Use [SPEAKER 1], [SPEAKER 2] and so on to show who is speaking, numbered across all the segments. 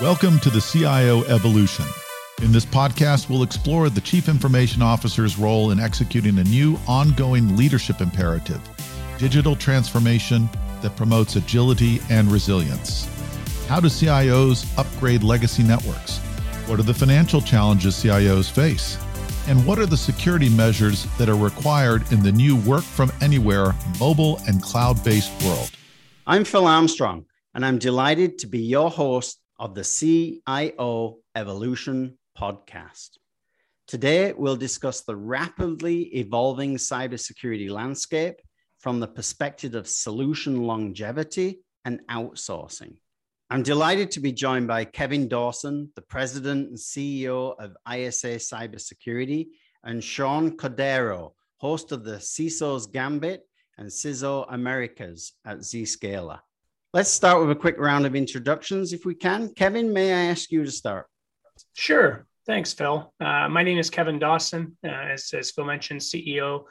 [SPEAKER 1] Welcome to the CIO Evolution. In this podcast, we'll explore the Chief Information Officer's role in executing a new ongoing leadership imperative digital transformation that promotes agility and resilience. How do CIOs upgrade legacy networks? What are the financial challenges CIOs face? And what are the security measures that are required in the new work from anywhere, mobile, and cloud based world?
[SPEAKER 2] I'm Phil Armstrong, and I'm delighted to be your host of the CIO Evolution podcast. Today, we'll discuss the rapidly evolving cybersecurity landscape from the perspective of solution longevity and outsourcing. I'm delighted to be joined by Kevin Dawson, the president and CEO of ISA Cybersecurity, and Sean Cordero, host of the CISO's Gambit and CISO Americas at Zscaler. Let's start with a quick round of introductions if we can. Kevin, may I ask you to start?
[SPEAKER 3] Sure. Thanks, Phil. Uh, my name is Kevin Dawson, uh, as, as, Phil mentioned, CEO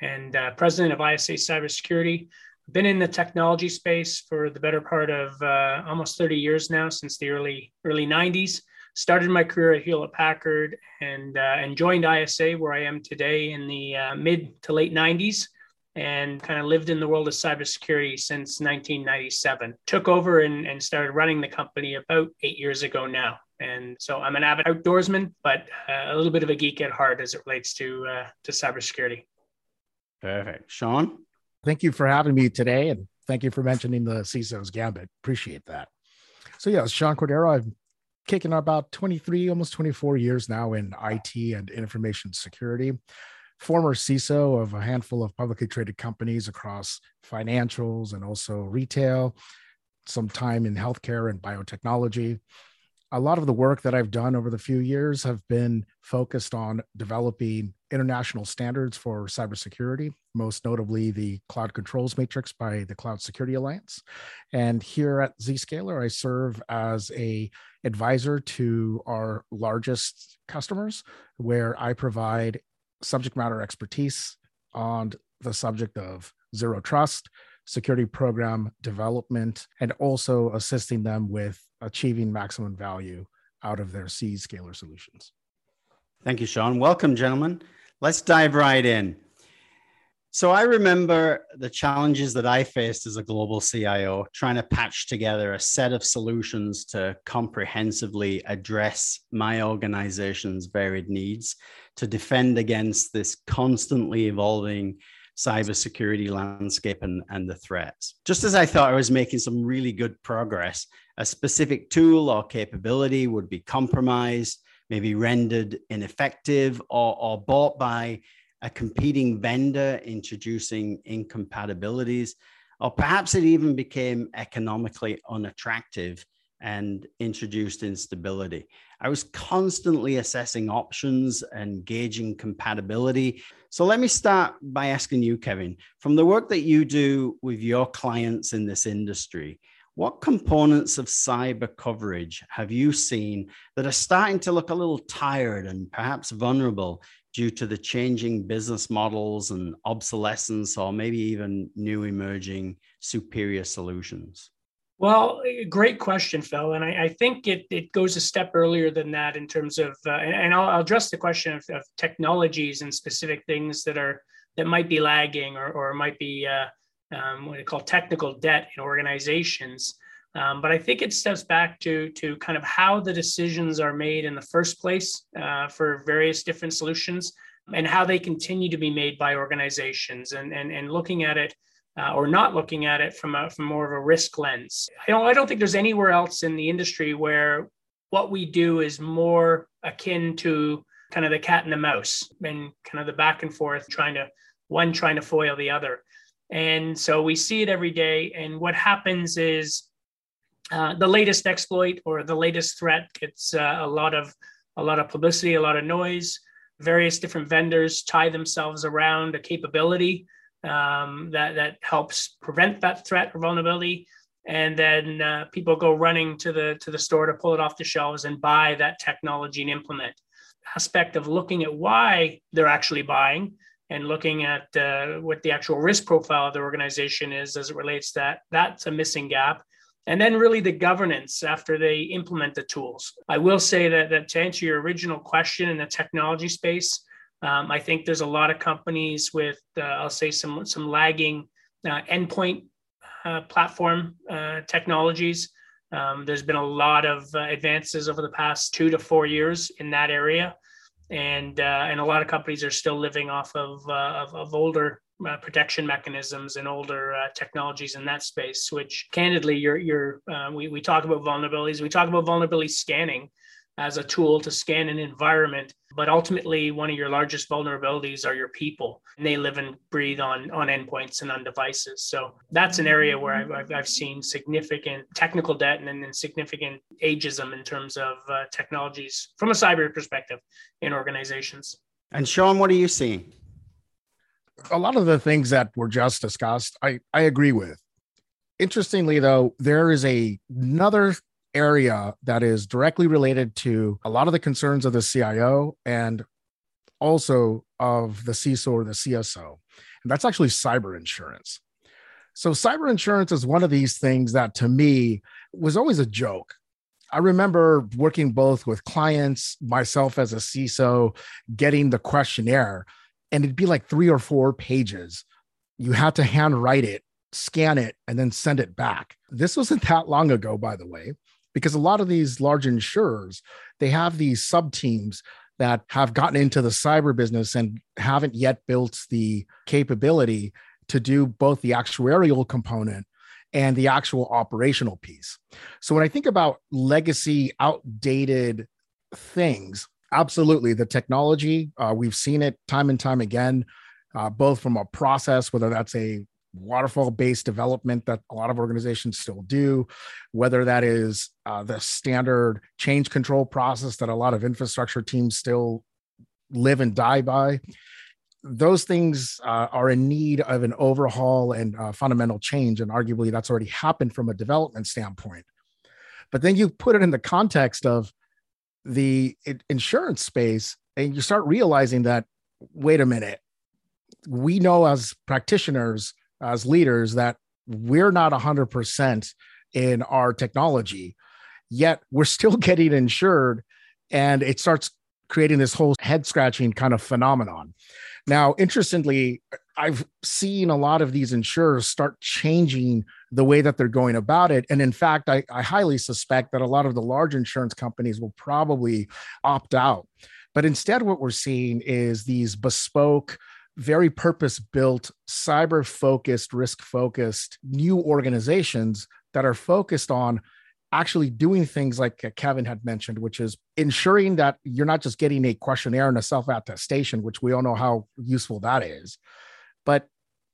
[SPEAKER 3] and uh, president of ISA Cybersecurity. I've been in the technology space for the better part of uh, almost 30 years now, since the early early 90s. Started my career at Hewlett Packard and uh, and joined ISA, where I am today in the uh, mid to late 90s and kind of lived in the world of cybersecurity since 1997. Took over and, and started running the company about eight years ago now. And so I'm an avid outdoorsman, but uh, a little bit of a geek at heart as it relates to uh, to cybersecurity.
[SPEAKER 2] Perfect, Sean.
[SPEAKER 4] Thank you for having me today, and thank you for mentioning the CISO's Gambit. Appreciate that. So yeah, Sean Cordero. I've kicking about 23, almost 24 years now in IT and information security former CISO of a handful of publicly traded companies across financials and also retail, some time in healthcare and biotechnology. A lot of the work that I've done over the few years have been focused on developing international standards for cybersecurity, most notably the Cloud Controls Matrix by the Cloud Security Alliance. And here at Zscaler, I serve as a advisor to our largest customers, where I provide subject matter expertise on the subject of zero trust, security program development, and also assisting them with achieving maximum value out of their Zscaler solutions.
[SPEAKER 2] Thank you, Sean. Welcome, gentlemen. Let's dive right in. So I remember the challenges that I faced as a global CIO, trying to patch together a set of solutions to comprehensively address my organization's varied needs to defend against this constantly evolving cybersecurity landscape and, and the threats. Just as I thought I was making some really good progress, a specific tool or capability would be compromised, maybe rendered ineffective, or, or bought by a competing vendor introducing incompatibilities, or perhaps it even became economically unattractive and introduced instability. I was constantly assessing options and gauging compatibility. So let me start by asking you, Kevin, from the work that you do with your clients in this industry, what components of cyber coverage have you seen that are starting to look a little tired and perhaps vulnerable due to the changing business models and obsolescence, or maybe even new emerging superior solutions?
[SPEAKER 3] Well, great question, Phil. And I, I, think it, it goes a step earlier than that in terms of, uh, and, and I'll, I'll, address the question of, of, technologies and specific things that are that might be lagging or, or might be uh, um, what they call technical debt in organizations. Um, but I think it steps back to to kind of how the decisions are made in the first place uh, for various different solutions and how they continue to be made by organizations and and, and looking at it uh, or not looking at it from a from more of a risk lens. I don't I don't think there's anywhere else in the industry where what we do is more akin to kind of the cat and the mouse and kind of the back and forth trying to one trying to foil the other. And so we see it every day. And what happens is uh, the latest exploit or the latest threat gets uh, a lot of a lot of publicity, a lot of noise. Various different vendors tie themselves around a capability um, that that helps prevent that threat or vulnerability, and then uh, people go running to the to the store to pull it off the shelves and buy that technology and implement. Aspect of looking at why they're actually buying and looking at uh, what the actual risk profile of the organization is as it relates to that that's a missing gap and then really the governance after they implement the tools. I will say that, that to answer your original question in the technology space, um, I think there's a lot of companies with, uh, I'll say, some some lagging uh, endpoint uh, platform uh, technologies. Um, there's been a lot of uh, advances over the past two to four years in that area, and uh, and a lot of companies are still living off of of, of, older uh, protection mechanisms and older uh, technologies in that space. Which, candidly, you're you're uh, we we talk about vulnerabilities. We talk about vulnerability scanning as a tool to scan an environment, but ultimately, one of your largest vulnerabilities are your people, and they live and breathe on on endpoints and on devices. So that's an area where I've I've, I've seen significant technical debt and then significant ageism in terms of uh, technologies from a cyber perspective in organizations.
[SPEAKER 2] And Sean, what are you seeing?
[SPEAKER 4] A lot of the things that were just discussed, I, I agree with. Interestingly, though, there is a another area that is directly related to a lot of the concerns of the CIO and also of the CISO or the CSO, and that's actually cyber insurance. So, cyber insurance is one of these things that to me was always a joke. I remember working both with clients, myself as a CISO, getting the questionnaire and it'd be like three or four pages. You had to handwrite it, scan it, and then send it back. This wasn't that long ago, by the way, because a lot of these large insurers, they have these sub teams that have gotten into the cyber business and haven't yet built the capability to do both the actuarial component and the actual operational piece. So when I think about legacy outdated things, absolutely. The technology uh, we've seen it time and time again uh, both from a process whether that's a waterfall based development that a lot of organizations still do whether that is uh, the standard change control process that a lot of infrastructure teams still live and die by. Those things uh, are in need of an overhaul and uh, fundamental change and arguably that's already happened from a development standpoint. But then you put it in the context of the insurance space and you start realizing that wait a minute we know as practitioners as leaders that we're not 100% in our technology yet we're still getting insured and it starts creating this whole head scratching kind of phenomenon. Now interestingly i've seen a lot of these insurers start changing the way that they're going about it. And in fact, I, I highly suspect that a lot of the large insurance companies will probably opt out. But instead, what we're seeing is these bespoke, very purpose built, cyber focused, risk focused new organizations that are focused on actually doing things like Kevin had mentioned, which is ensuring that you're not just getting a questionnaire and a self attestation, which we all know how useful that is, but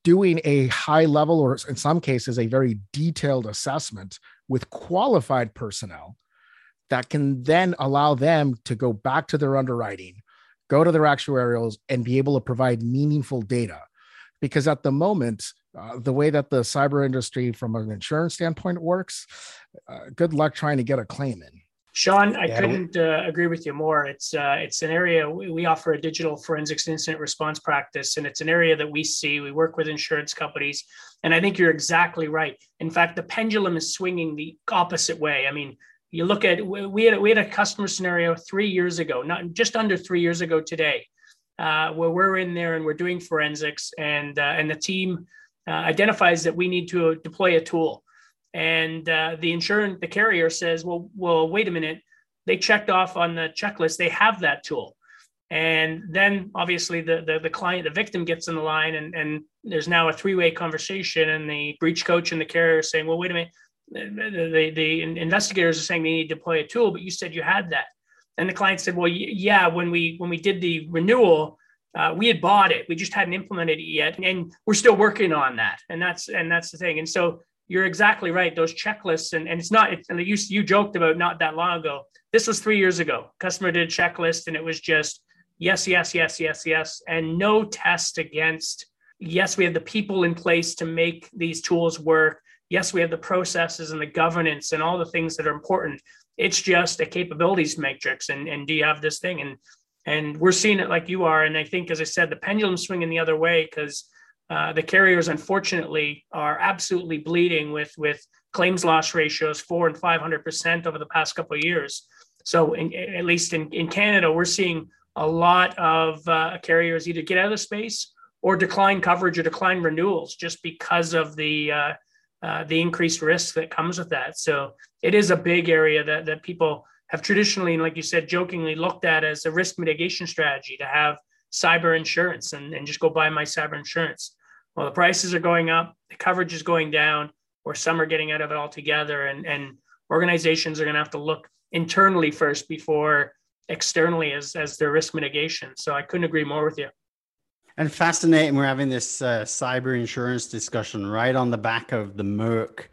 [SPEAKER 4] doing a high level or in some cases a very detailed assessment with qualified personnel that can then allow them to go back to their underwriting go to their actuarials and be able to provide meaningful data. Because at the moment uh, the way that the cyber industry from an insurance standpoint works uh, good luck trying to get a claim in
[SPEAKER 3] Sean, I yeah, couldn't uh, agree with you more. It's uh, it's an area we, we, offer a digital forensics incident response practice, and it's an area that we see. We work with insurance companies, and I think you're exactly right. In fact, the pendulum is swinging the opposite way. I mean, you look at we had a, we had a customer scenario three years ago, not just under three years ago today, uh, where we're in there and we're doing forensics, and uh, and the team uh, identifies that we need to deploy a tool and uh, the insurance the carrier says well well wait a minute. They checked off on the checklist. They have that tool. And then obviously the, the, the client the victim gets in the line and, and there's now a three-way conversation and the breach coach and the carrier are saying well wait a minute. The, the, the investigators are saying they need to deploy a tool but you said you had that. And the client said well yeah when we when we did the renewal uh, we had bought it. We just hadn't implemented it yet and we're still working on that. And that's and that's the thing. And so you're exactly right. Those checklists, and, and it's not, and you, you joked about not that long ago. This was three years ago. Customer did a checklist and it was just yes, yes, yes, yes, yes, and no test against, yes, we have the people in place to make these tools work. Yes, we have the processes and the governance and all the things that are important. It's just a capabilities matrix. And, and do you have this thing? And and we're seeing it like you are. And I think, as I said, the pendulum swinging the other way because uh, the carriers, unfortunately, are absolutely bleeding with with claims loss ratios four and 500% over the past couple of years. So, in, at least in, in Canada, we're seeing a lot of uh, carriers either get out of the space or decline coverage or decline renewals just because of the uh, uh, the increased risk that comes with that. So it is a big area that that people have traditionally, and like you said, jokingly looked at as a risk mitigation strategy to have cyber insurance and, and just go buy my cyber insurance. Well, the prices are going up, the coverage is going down, or some are getting out of it altogether. And, and organizations are going to have to look internally first before externally as, as their risk mitigation. So I couldn't agree more with you.
[SPEAKER 2] And fascinating, we're having this uh, cyber insurance discussion right on the back of the Merck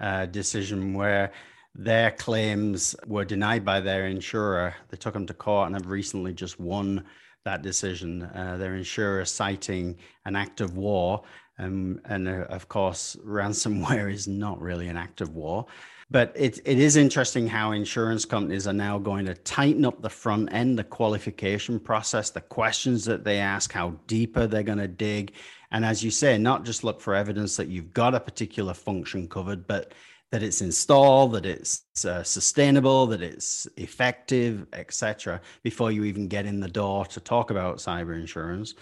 [SPEAKER 2] uh, decision where their claims were denied by their insurer. They took them to court and have recently just won that decision. Uh, their insurer citing an act of war. Um, and uh, of course, ransomware is not really an act of war. But it, it is interesting how insurance companies are now going to tighten up the front end, the qualification process, the questions that they ask, how deeper they're going to dig. And as you say, not just look for evidence that you've got a particular function covered, but that it's installed, that it's uh, sustainable, that it's effective, etc., before you even get in the door to talk about cyber insurance.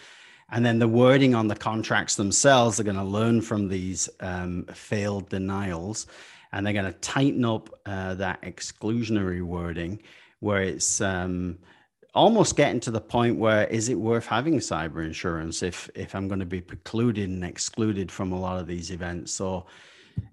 [SPEAKER 2] And then the wording on the contracts themselves are going to learn from these um, failed denials and they're going to tighten up uh, that exclusionary wording where it's um, almost getting to the point where is it worth having cyber insurance if if i'm going to be precluded and excluded from a lot of these events so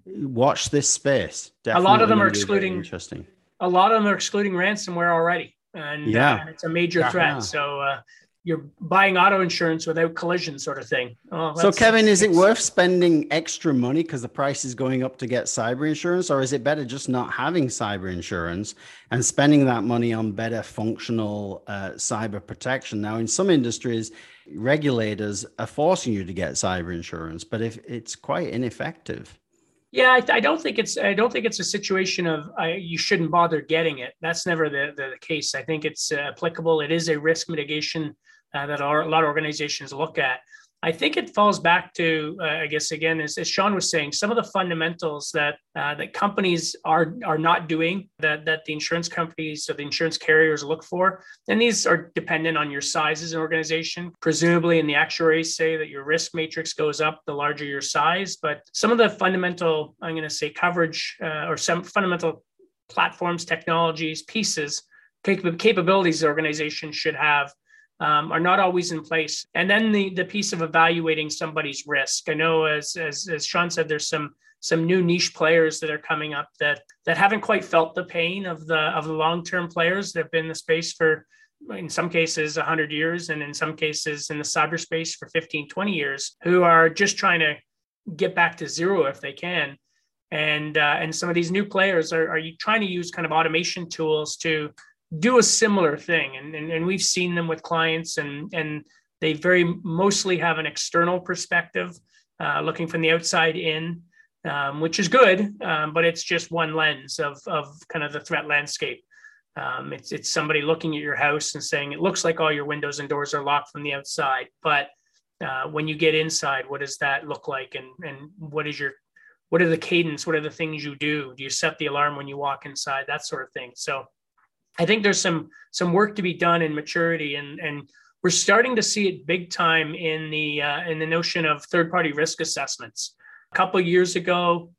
[SPEAKER 2] watch this space
[SPEAKER 3] Definitely a lot of them are excluding interesting a lot of them are excluding ransomware already and yeah uh, it's a major yeah. threat so uh, you're buying auto insurance without collision sort of thing.
[SPEAKER 2] Oh, so Kevin, is it worth spending extra money because the price is going up to get cyber insurance, or is it better just not having cyber insurance and spending that money on better functional uh, cyber protection? Now, in some industries, regulators are forcing you to get cyber insurance, but if it's quite ineffective.
[SPEAKER 3] Yeah, I, I, don't think it's I don't think it's a situation of uh, you shouldn't bother getting it. That's never the, the, the case. I think it's uh, applicable. It is a risk mitigation uh, that are, a lot of organizations look at. I think it falls back to, uh, I guess, again, as, as, Sean was saying, some of the fundamentals that uh, that companies are are not doing that that the insurance companies or the insurance carriers look for, and these are dependent on your size as an organization. Presumably, in the actuaries say that your risk matrix goes up the larger your size, but some of the fundamental, I'm going to say, coverage uh, or some fundamental platforms, technologies, pieces, capabilities the organization should have um, are not always in place. And then the the piece of evaluating somebody's risk. I know, as as as Sean said, there's some some new niche players that are coming up that that haven't quite felt the pain of the of the long term players that have been in the space for in some cases 100 years and in some cases in the cyberspace for 15 20 years who are just trying to get back to zero if they can and uh, and some of these new players are, are trying to use kind of automation tools to do a similar thing. And, and, and we've seen them with clients and and they very mostly have an external perspective uh, looking from the outside in um, which is good um, but it's just one lens of, of kind of the threat landscape. Um, it's, it's somebody looking at your house and saying it looks like all your windows and doors are locked from the outside but uh, when you get inside what does that look like? And, and what is your what are the cadence? What are the things you do? Do you set the alarm when you walk inside? That sort of thing. So I think there's some some work to be done in maturity, and and we're starting to see it big time in the uh, in the notion of third party risk assessments. A couple years ago,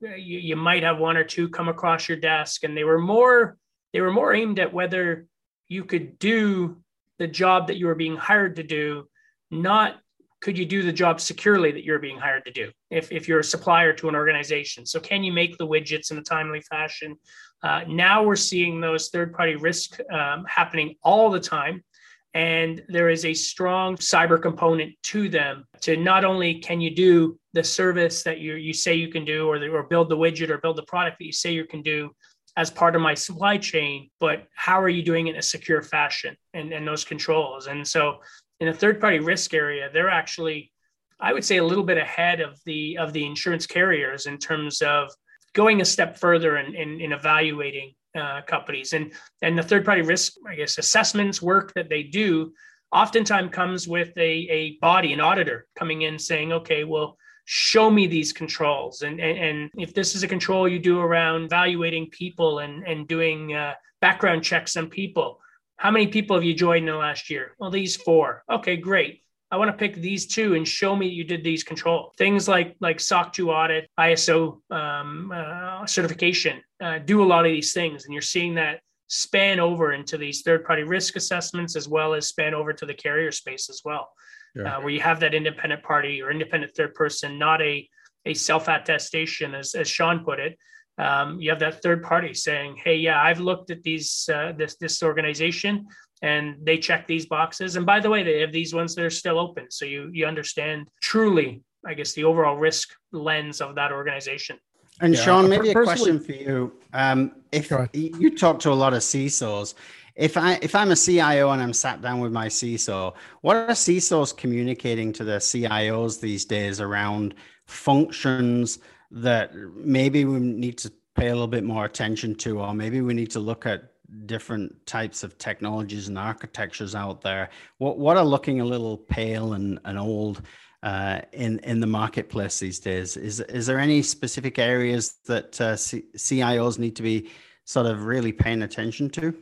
[SPEAKER 3] you, you might have one or two come across your desk, and they were more they were more aimed at whether you could do the job that you were being hired to do, not could you do the job securely that you're being hired to do if, if you're a supplier to an organization? So can you make the widgets in a timely fashion? Uh, now we're seeing those third party risk um, happening all the time. And there is a strong cyber component to them to not only can you do the service that you, you say you can do or, the, or build the widget or build the product that you say you can do as part of my supply chain but how are you doing it in a secure fashion and, and those controls? And so in a third party risk area, they're actually, I would say, a little bit ahead of the of the insurance carriers in terms of going a step further in, in, in evaluating uh, companies and and the third party risk, I guess, assessments work that they do oftentimes comes with a, a body, an auditor coming in saying, okay, well, show me these controls. And, and, and if this is a control you do around evaluating people and, and doing uh, background checks on people, how many people have you joined in the last year? Well, these four. Okay, great. I want to pick these two and show me you did these control things like like SOC 2 audit, ISO um, uh, certification. Uh, do a lot of these things, and you're seeing that span over into these third party risk assessments as well as span over to the carrier space as well yeah. uh, where you have that independent party or independent third person, not a, a self attestation, as, as Sean put it. Um, you have that third party saying, "Hey, yeah, I've looked at these uh, this this organization, and they check these boxes. And by the way, they have these ones that are still open, so you you understand truly, I guess, the overall risk lens of that organization."
[SPEAKER 2] And yeah. Sean, maybe a question for you. Um, if you talk to a lot of CISOs, if I if I'm a CIO and I'm sat down with my CISO, what are CISOs communicating to the CIOs these days around functions that maybe we need to pay a little bit more attention to, or maybe we need to look at different types of technologies and architectures out there? What what are looking a little pale and, and old uh, in in the marketplace these days? Is is there any specific areas that uh, C- CIOs need to be sort of really paying attention to?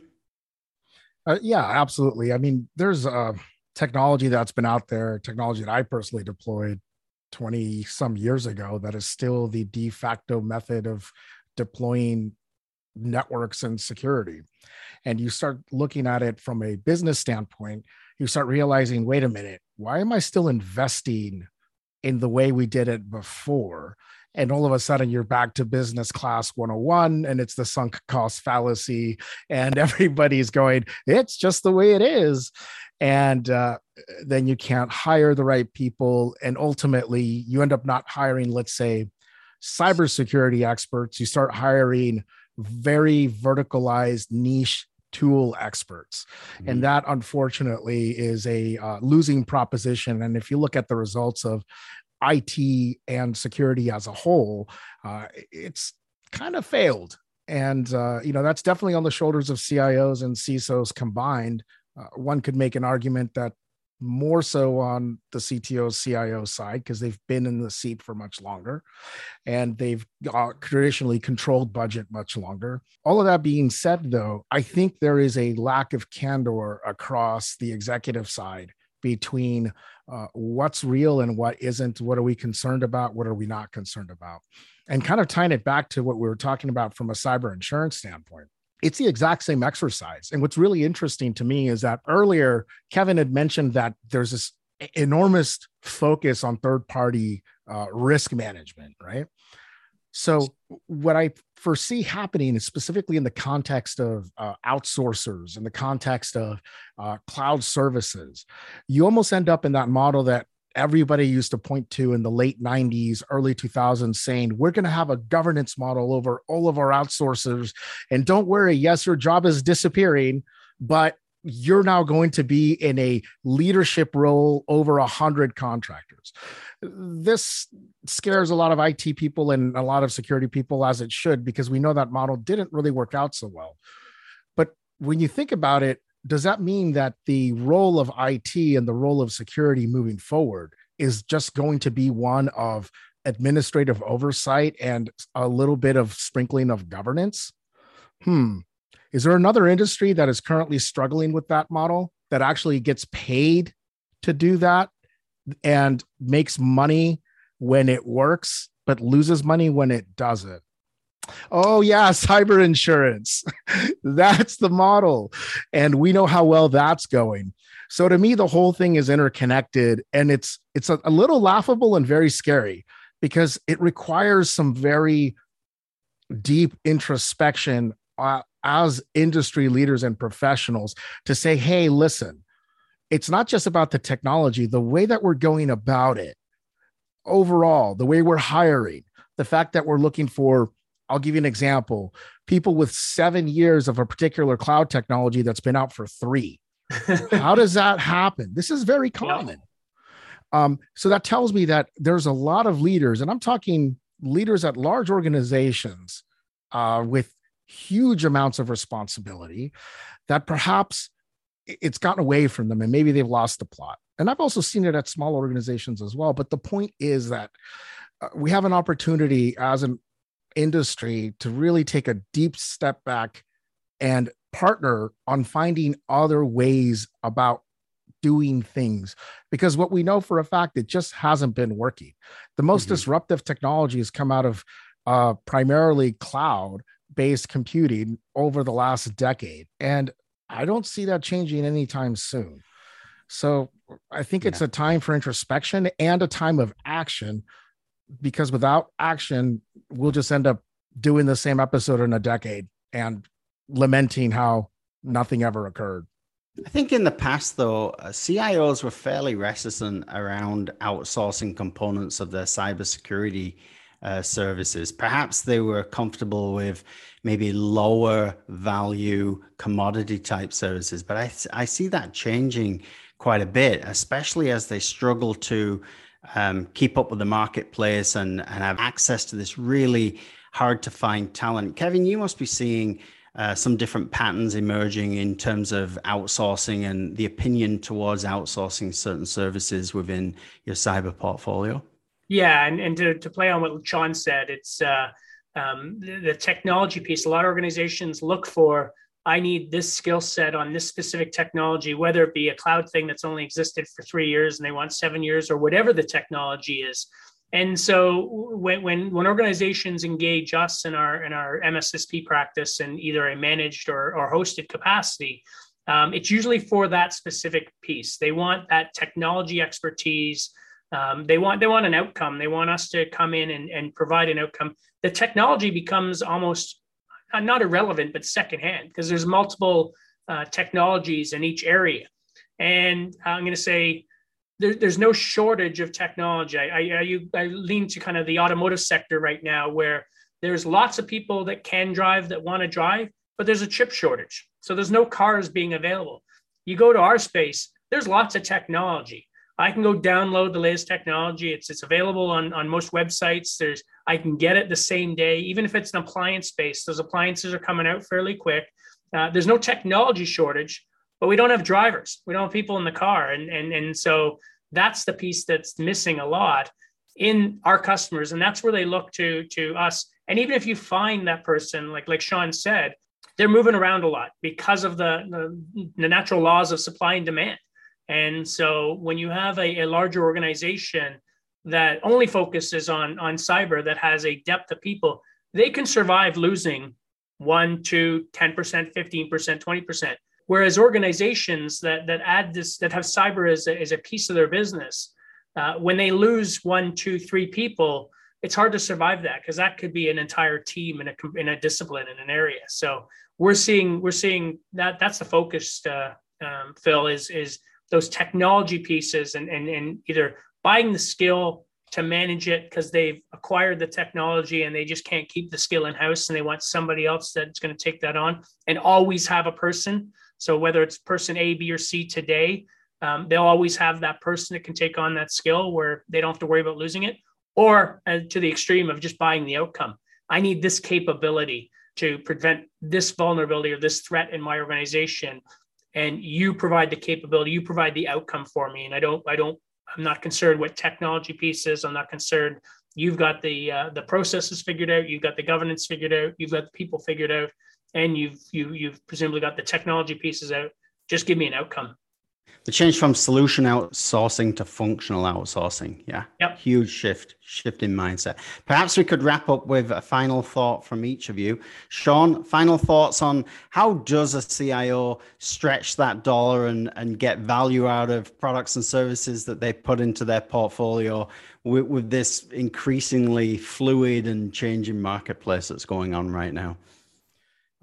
[SPEAKER 4] Uh, yeah, absolutely. I mean, there's uh, technology that's been out there, technology that I personally deployed 20 some years ago that is still the de facto method of deploying networks and security. And you start looking at it from a business standpoint, you start realizing wait a minute, why am I still investing in the way we did it before? And all of a sudden you're back to business class 101 and it's the sunk cost fallacy and everybody's going it's just the way it is. And uh, then you can't hire the right people and ultimately you end up not hiring let's say cybersecurity experts. You start hiring very verticalized niche tool experts. Mm-hmm. and that unfortunately is a uh, losing proposition. And if you look at the results of IT and security as a whole, uh, it's kind of failed. And, uh, you know, that's definitely on the shoulders of CIOs and CISOs combined. Uh, one could make an argument that more so on the CTO CIO side because they've been in the seat for much longer and they've uh, traditionally controlled budget much longer. All of that being said, though, I think there is a lack of candor across the executive side between uh, what's real and what isn't what are we concerned about what are we not concerned about? And kind of tying it back to what we were talking about from a cyber insurance standpoint it's the exact same exercise. And what's really interesting to me is that earlier kevin had mentioned that there's this enormous focus on third party uh, risk management right so, what I foresee happening is specifically in the context of uh, outsourcers, in the context of uh, cloud services, you almost end up in that model that everybody used to point to in the late 90s, early 2000s, saying, We're going to have a governance model over all of our outsourcers. And don't worry, yes, your job is disappearing, but you're now going to be in a leadership role over a hundred contractors. This scares a lot of IT people and a lot of security people as it should, because we know that model didn't really work out so well. But when you think about it, does that mean that the role of IT and the role of security moving forward is just going to be one of administrative oversight and a little bit of sprinkling of governance? Hmm is there another industry that is currently struggling with that model that actually gets paid to do that and makes money when it works, but loses money when it doesn't? Oh, yeah, cyber insurance. that's the model. And we know how well that's going. So to me, the whole thing is interconnected and it's it's a, a little laughable and very scary because it requires some very deep introspection uh, as industry leaders and professionals to say, hey, listen, it's not just about the technology, the way that we're going about it overall, the way we're hiring, the fact that we're looking for, I'll give you an example people with seven years of a particular cloud technology that's been out for three. How does that happen? This is very common. Yeah. Um, so that tells me that there's a lot of leaders, and I'm talking leaders at large organizations uh, with huge amounts of responsibility that perhaps it's gotten away from them and maybe they've lost the plot. And I've also seen it at small organizations as well. But the point is that uh, we have an opportunity as an industry to really take a deep step back and partner on finding other ways about doing things because what we know for a fact it just hasn't been working the most mm-hmm. disruptive technologies come out of uh, primarily cloud based computing over the last decade and i don't see that changing anytime soon so i think yeah. it's a time for introspection and a time of action because without action we'll just end up doing the same episode in a decade and lamenting how nothing ever occurred.
[SPEAKER 2] I think in the past, though, uh, CIOs were fairly reticent around outsourcing components of their cybersecurity uh, services. Perhaps they were comfortable with maybe lower value commodity type services, but I, I see that changing quite a bit, especially as they struggle to um, keep up with the marketplace and, and have access to this really hard to find talent. Kevin, you must be seeing uh, some different patterns emerging in terms of outsourcing and the opinion towards outsourcing certain services within your cyber portfolio.
[SPEAKER 3] Yeah, and, and to, to play on what Sean said, it's uh, um, the, the technology piece. A lot of organizations look for I need this skill set on this specific technology, whether it be a cloud thing that's only existed for three years and they want seven years or whatever the technology is. And so when, when, when organizations engage us in our, in our MSSP practice in either a managed or, or hosted capacity, um, it's usually for that specific piece. They want that technology expertise. Um, they want they want an outcome. They want us to come in and, and provide an outcome. The technology becomes almost uh, not irrelevant, but secondhand because there's multiple uh, technologies in each area. And I'm going to say there, there's no shortage of technology. I, I, I, lean to kind of the automotive sector right now, where there's lots of people that can drive that want to drive, but there's a chip shortage. So there's no cars being available. You go to our space, there's lots of technology. I can go download the latest technology. It's it's available on, on most websites. There's I can get it the same day, even if it's an appliance space. Those appliances are coming out fairly quick. Uh, there's no technology shortage but we don't have drivers. We don't have people in the car. And, and, and so that's the piece that's missing a lot in our customers. And that's where they look to, to us. And even if you find that person, like, like Sean said, they're moving around a lot because of the, the, the natural laws of supply and demand. And so when you have a, a larger organization that only focuses on, on cyber, that has a depth of people, they can survive losing one, two, 10%, 15%, 20%. Whereas organizations that that add this that have cyber as a, as a piece of their business, uh, when they lose one, two, three people, it's hard to survive that because that could be an entire team in a in a discipline in an area. So we're seeing we're seeing that that's the focus. Uh, um, Phil is is those technology pieces and and and either buying the skill to manage it because they've acquired the technology and they just can't keep the skill in house and they want somebody else that's going to take that on and always have a person so whether it's person A, B, or C today, um, they'll always have that person that can take on that skill where they don't have to worry about losing it, or uh, to the extreme of just buying the outcome. I need this capability to prevent this vulnerability or this threat in my organization, and you provide the capability, you provide the outcome for me. And I don't, I don't, I'm not concerned what technology piece is. I'm not concerned. You've got the uh, the processes figured out. You've got the governance figured out. You've got the people figured out and you've you you've presumably got the technology pieces out. Just give me an outcome.
[SPEAKER 2] The change from solution outsourcing to functional outsourcing. Yeah.
[SPEAKER 3] Yep.
[SPEAKER 2] Huge shift, shift in mindset. Perhaps we could wrap up with a final thought from each of you. Sean, final thoughts on how does a CIO stretch that dollar and, and get value out of products and services that they put into their portfolio with, with this increasingly fluid and changing marketplace that's going on right now?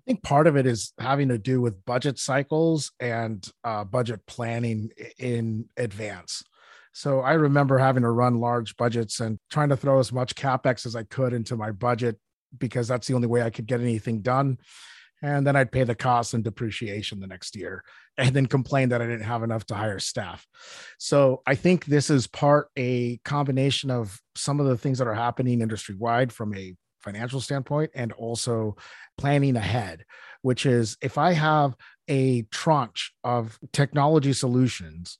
[SPEAKER 4] I think part of it is having to do with budget cycles and uh, budget planning in advance. So I remember having to run large budgets and trying to throw as much capex as I could into my budget because that's the only way I could get anything done. And then I'd pay the costs and depreciation the next year and then complain that I didn't have enough to hire staff. So I think this is part a combination of some of the things that are happening industry wide from a financial standpoint and also planning ahead, which is if I have a tranche of technology solutions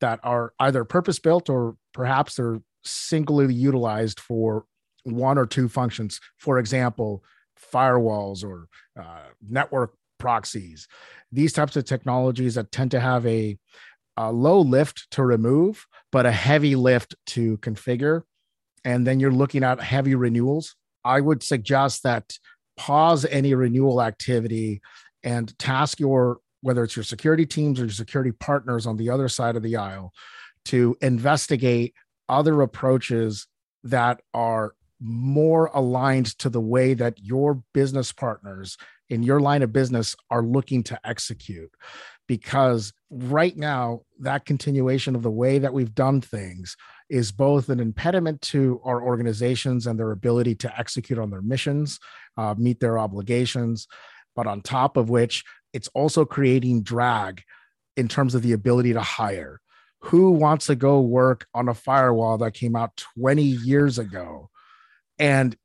[SPEAKER 4] that are either purpose built or perhaps they're singularly utilized for one or two functions. For example, firewalls or uh, network proxies, these types of technologies that tend to have a, a low lift to remove, but a heavy lift to configure. And then you're looking at heavy renewals. I would suggest that pause any renewal activity and task your whether it's your security teams or your security partners on the other side of the aisle to investigate other approaches that are more aligned to the way that your business partners in your line of business are looking to execute. Because right now, that continuation of the way that we've done things is both an impediment to our organizations and their ability to execute on their missions, uh, meet their obligations. But on top of which, it's also creating drag in terms of the ability to hire. Who wants to go work on a firewall that came out 20 years ago and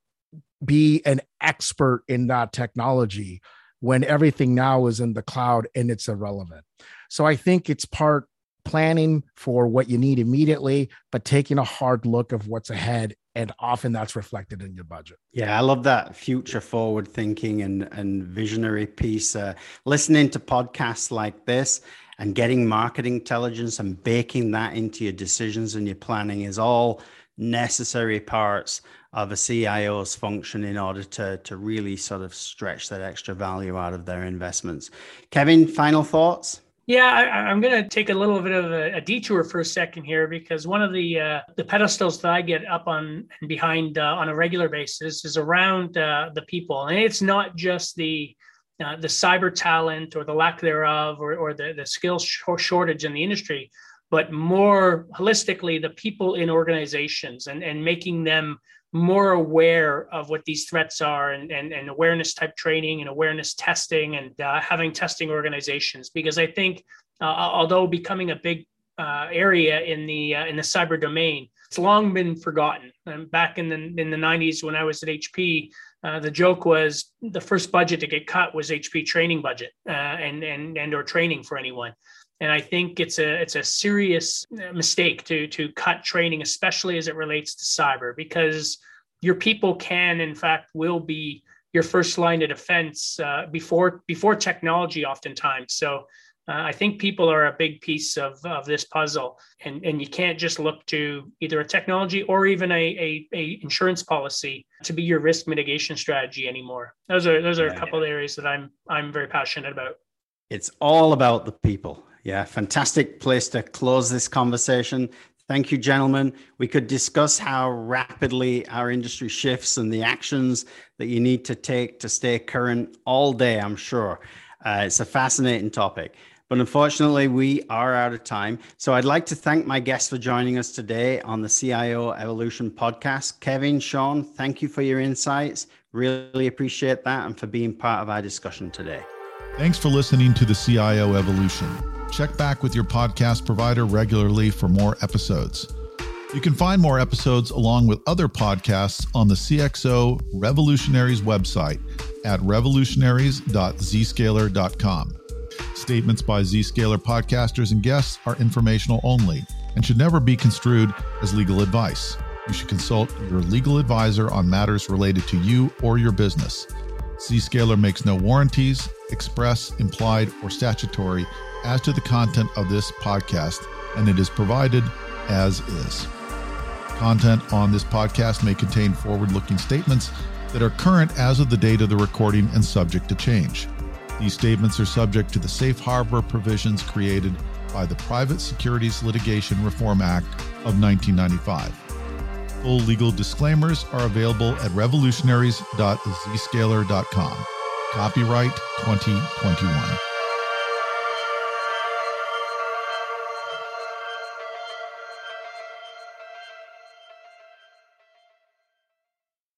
[SPEAKER 4] be an expert in that technology when everything now is in the cloud and it's irrelevant? So I think it's part planning for what you need immediately, but taking a hard look of what's ahead and often that's reflected in your budget
[SPEAKER 2] yeah i love that future forward thinking and and visionary piece uh, listening to podcasts like this and getting market intelligence and baking that into your decisions and your planning is all necessary parts of a CIO's function in order to, to really sort of stretch that extra value out of their investments. Kevin, final thoughts?
[SPEAKER 3] Yeah, I, am going to take a little bit of a, a, detour for a second here because one of the uh, the pedestals that I get up on and behind uh, on a regular basis is around uh, the people, and it's not just the uh, the cyber talent or the lack thereof or, or the the skill sh- shortage in the industry, but more holistically the people in organizations and and making them more aware of what these threats are and, and, and awareness type training and awareness testing and uh, having testing organizations. Because i think uh, although becoming a big uh, area in the uh, in the cyber domain it's long been forgotten. And back in the in the 90s when i was at hp uh, the joke was the first budget to get cut was hp training budget uh, and and and or training for anyone and I think it's a it's a serious mistake to to cut training, especially as it relates to cyber, because your people can, in fact, will be your first line of defense uh, before before technology, oftentimes. So. Uh, I think people are a big piece of, of this puzzle, and, and you can't just look to either a technology or even a, a, a insurance policy to be your risk mitigation strategy anymore. Those are those are a couple of areas that I'm I'm very passionate about.
[SPEAKER 2] It's all about the people. Yeah, fantastic place to close this conversation. Thank you, gentlemen. We could discuss how rapidly our industry shifts and the actions that you need to take to stay current all day, I'm sure. Uh, it's a fascinating topic. But unfortunately, we are out of time. So I'd like to thank my guests for joining us today on the CIO Evolution podcast. Kevin, Sean, thank you for your insights. Really appreciate that and for being part of our discussion today.
[SPEAKER 1] Thanks for listening to the CIO Evolution. Check back with your podcast provider regularly for more episodes. You can find more episodes along with other podcasts on the CXO Revolutionaries website at revolutionaries.zscaler.com. Statements by Zscaler podcasters and guests are informational only and should never be construed as legal advice. You should consult your legal advisor on matters related to you or your business. Zscaler makes no warranties, express, implied, or statutory as to the content of this podcast, and it is provided as is. Content on this podcast may contain forward looking statements that are current as of the date of the recording and subject to change. These statements are subject to the safe harbor provisions created by the Private Securities Litigation Reform Act of 1995. Full legal disclaimers are available at revolutionaries.zscaler.com. Copyright 2021.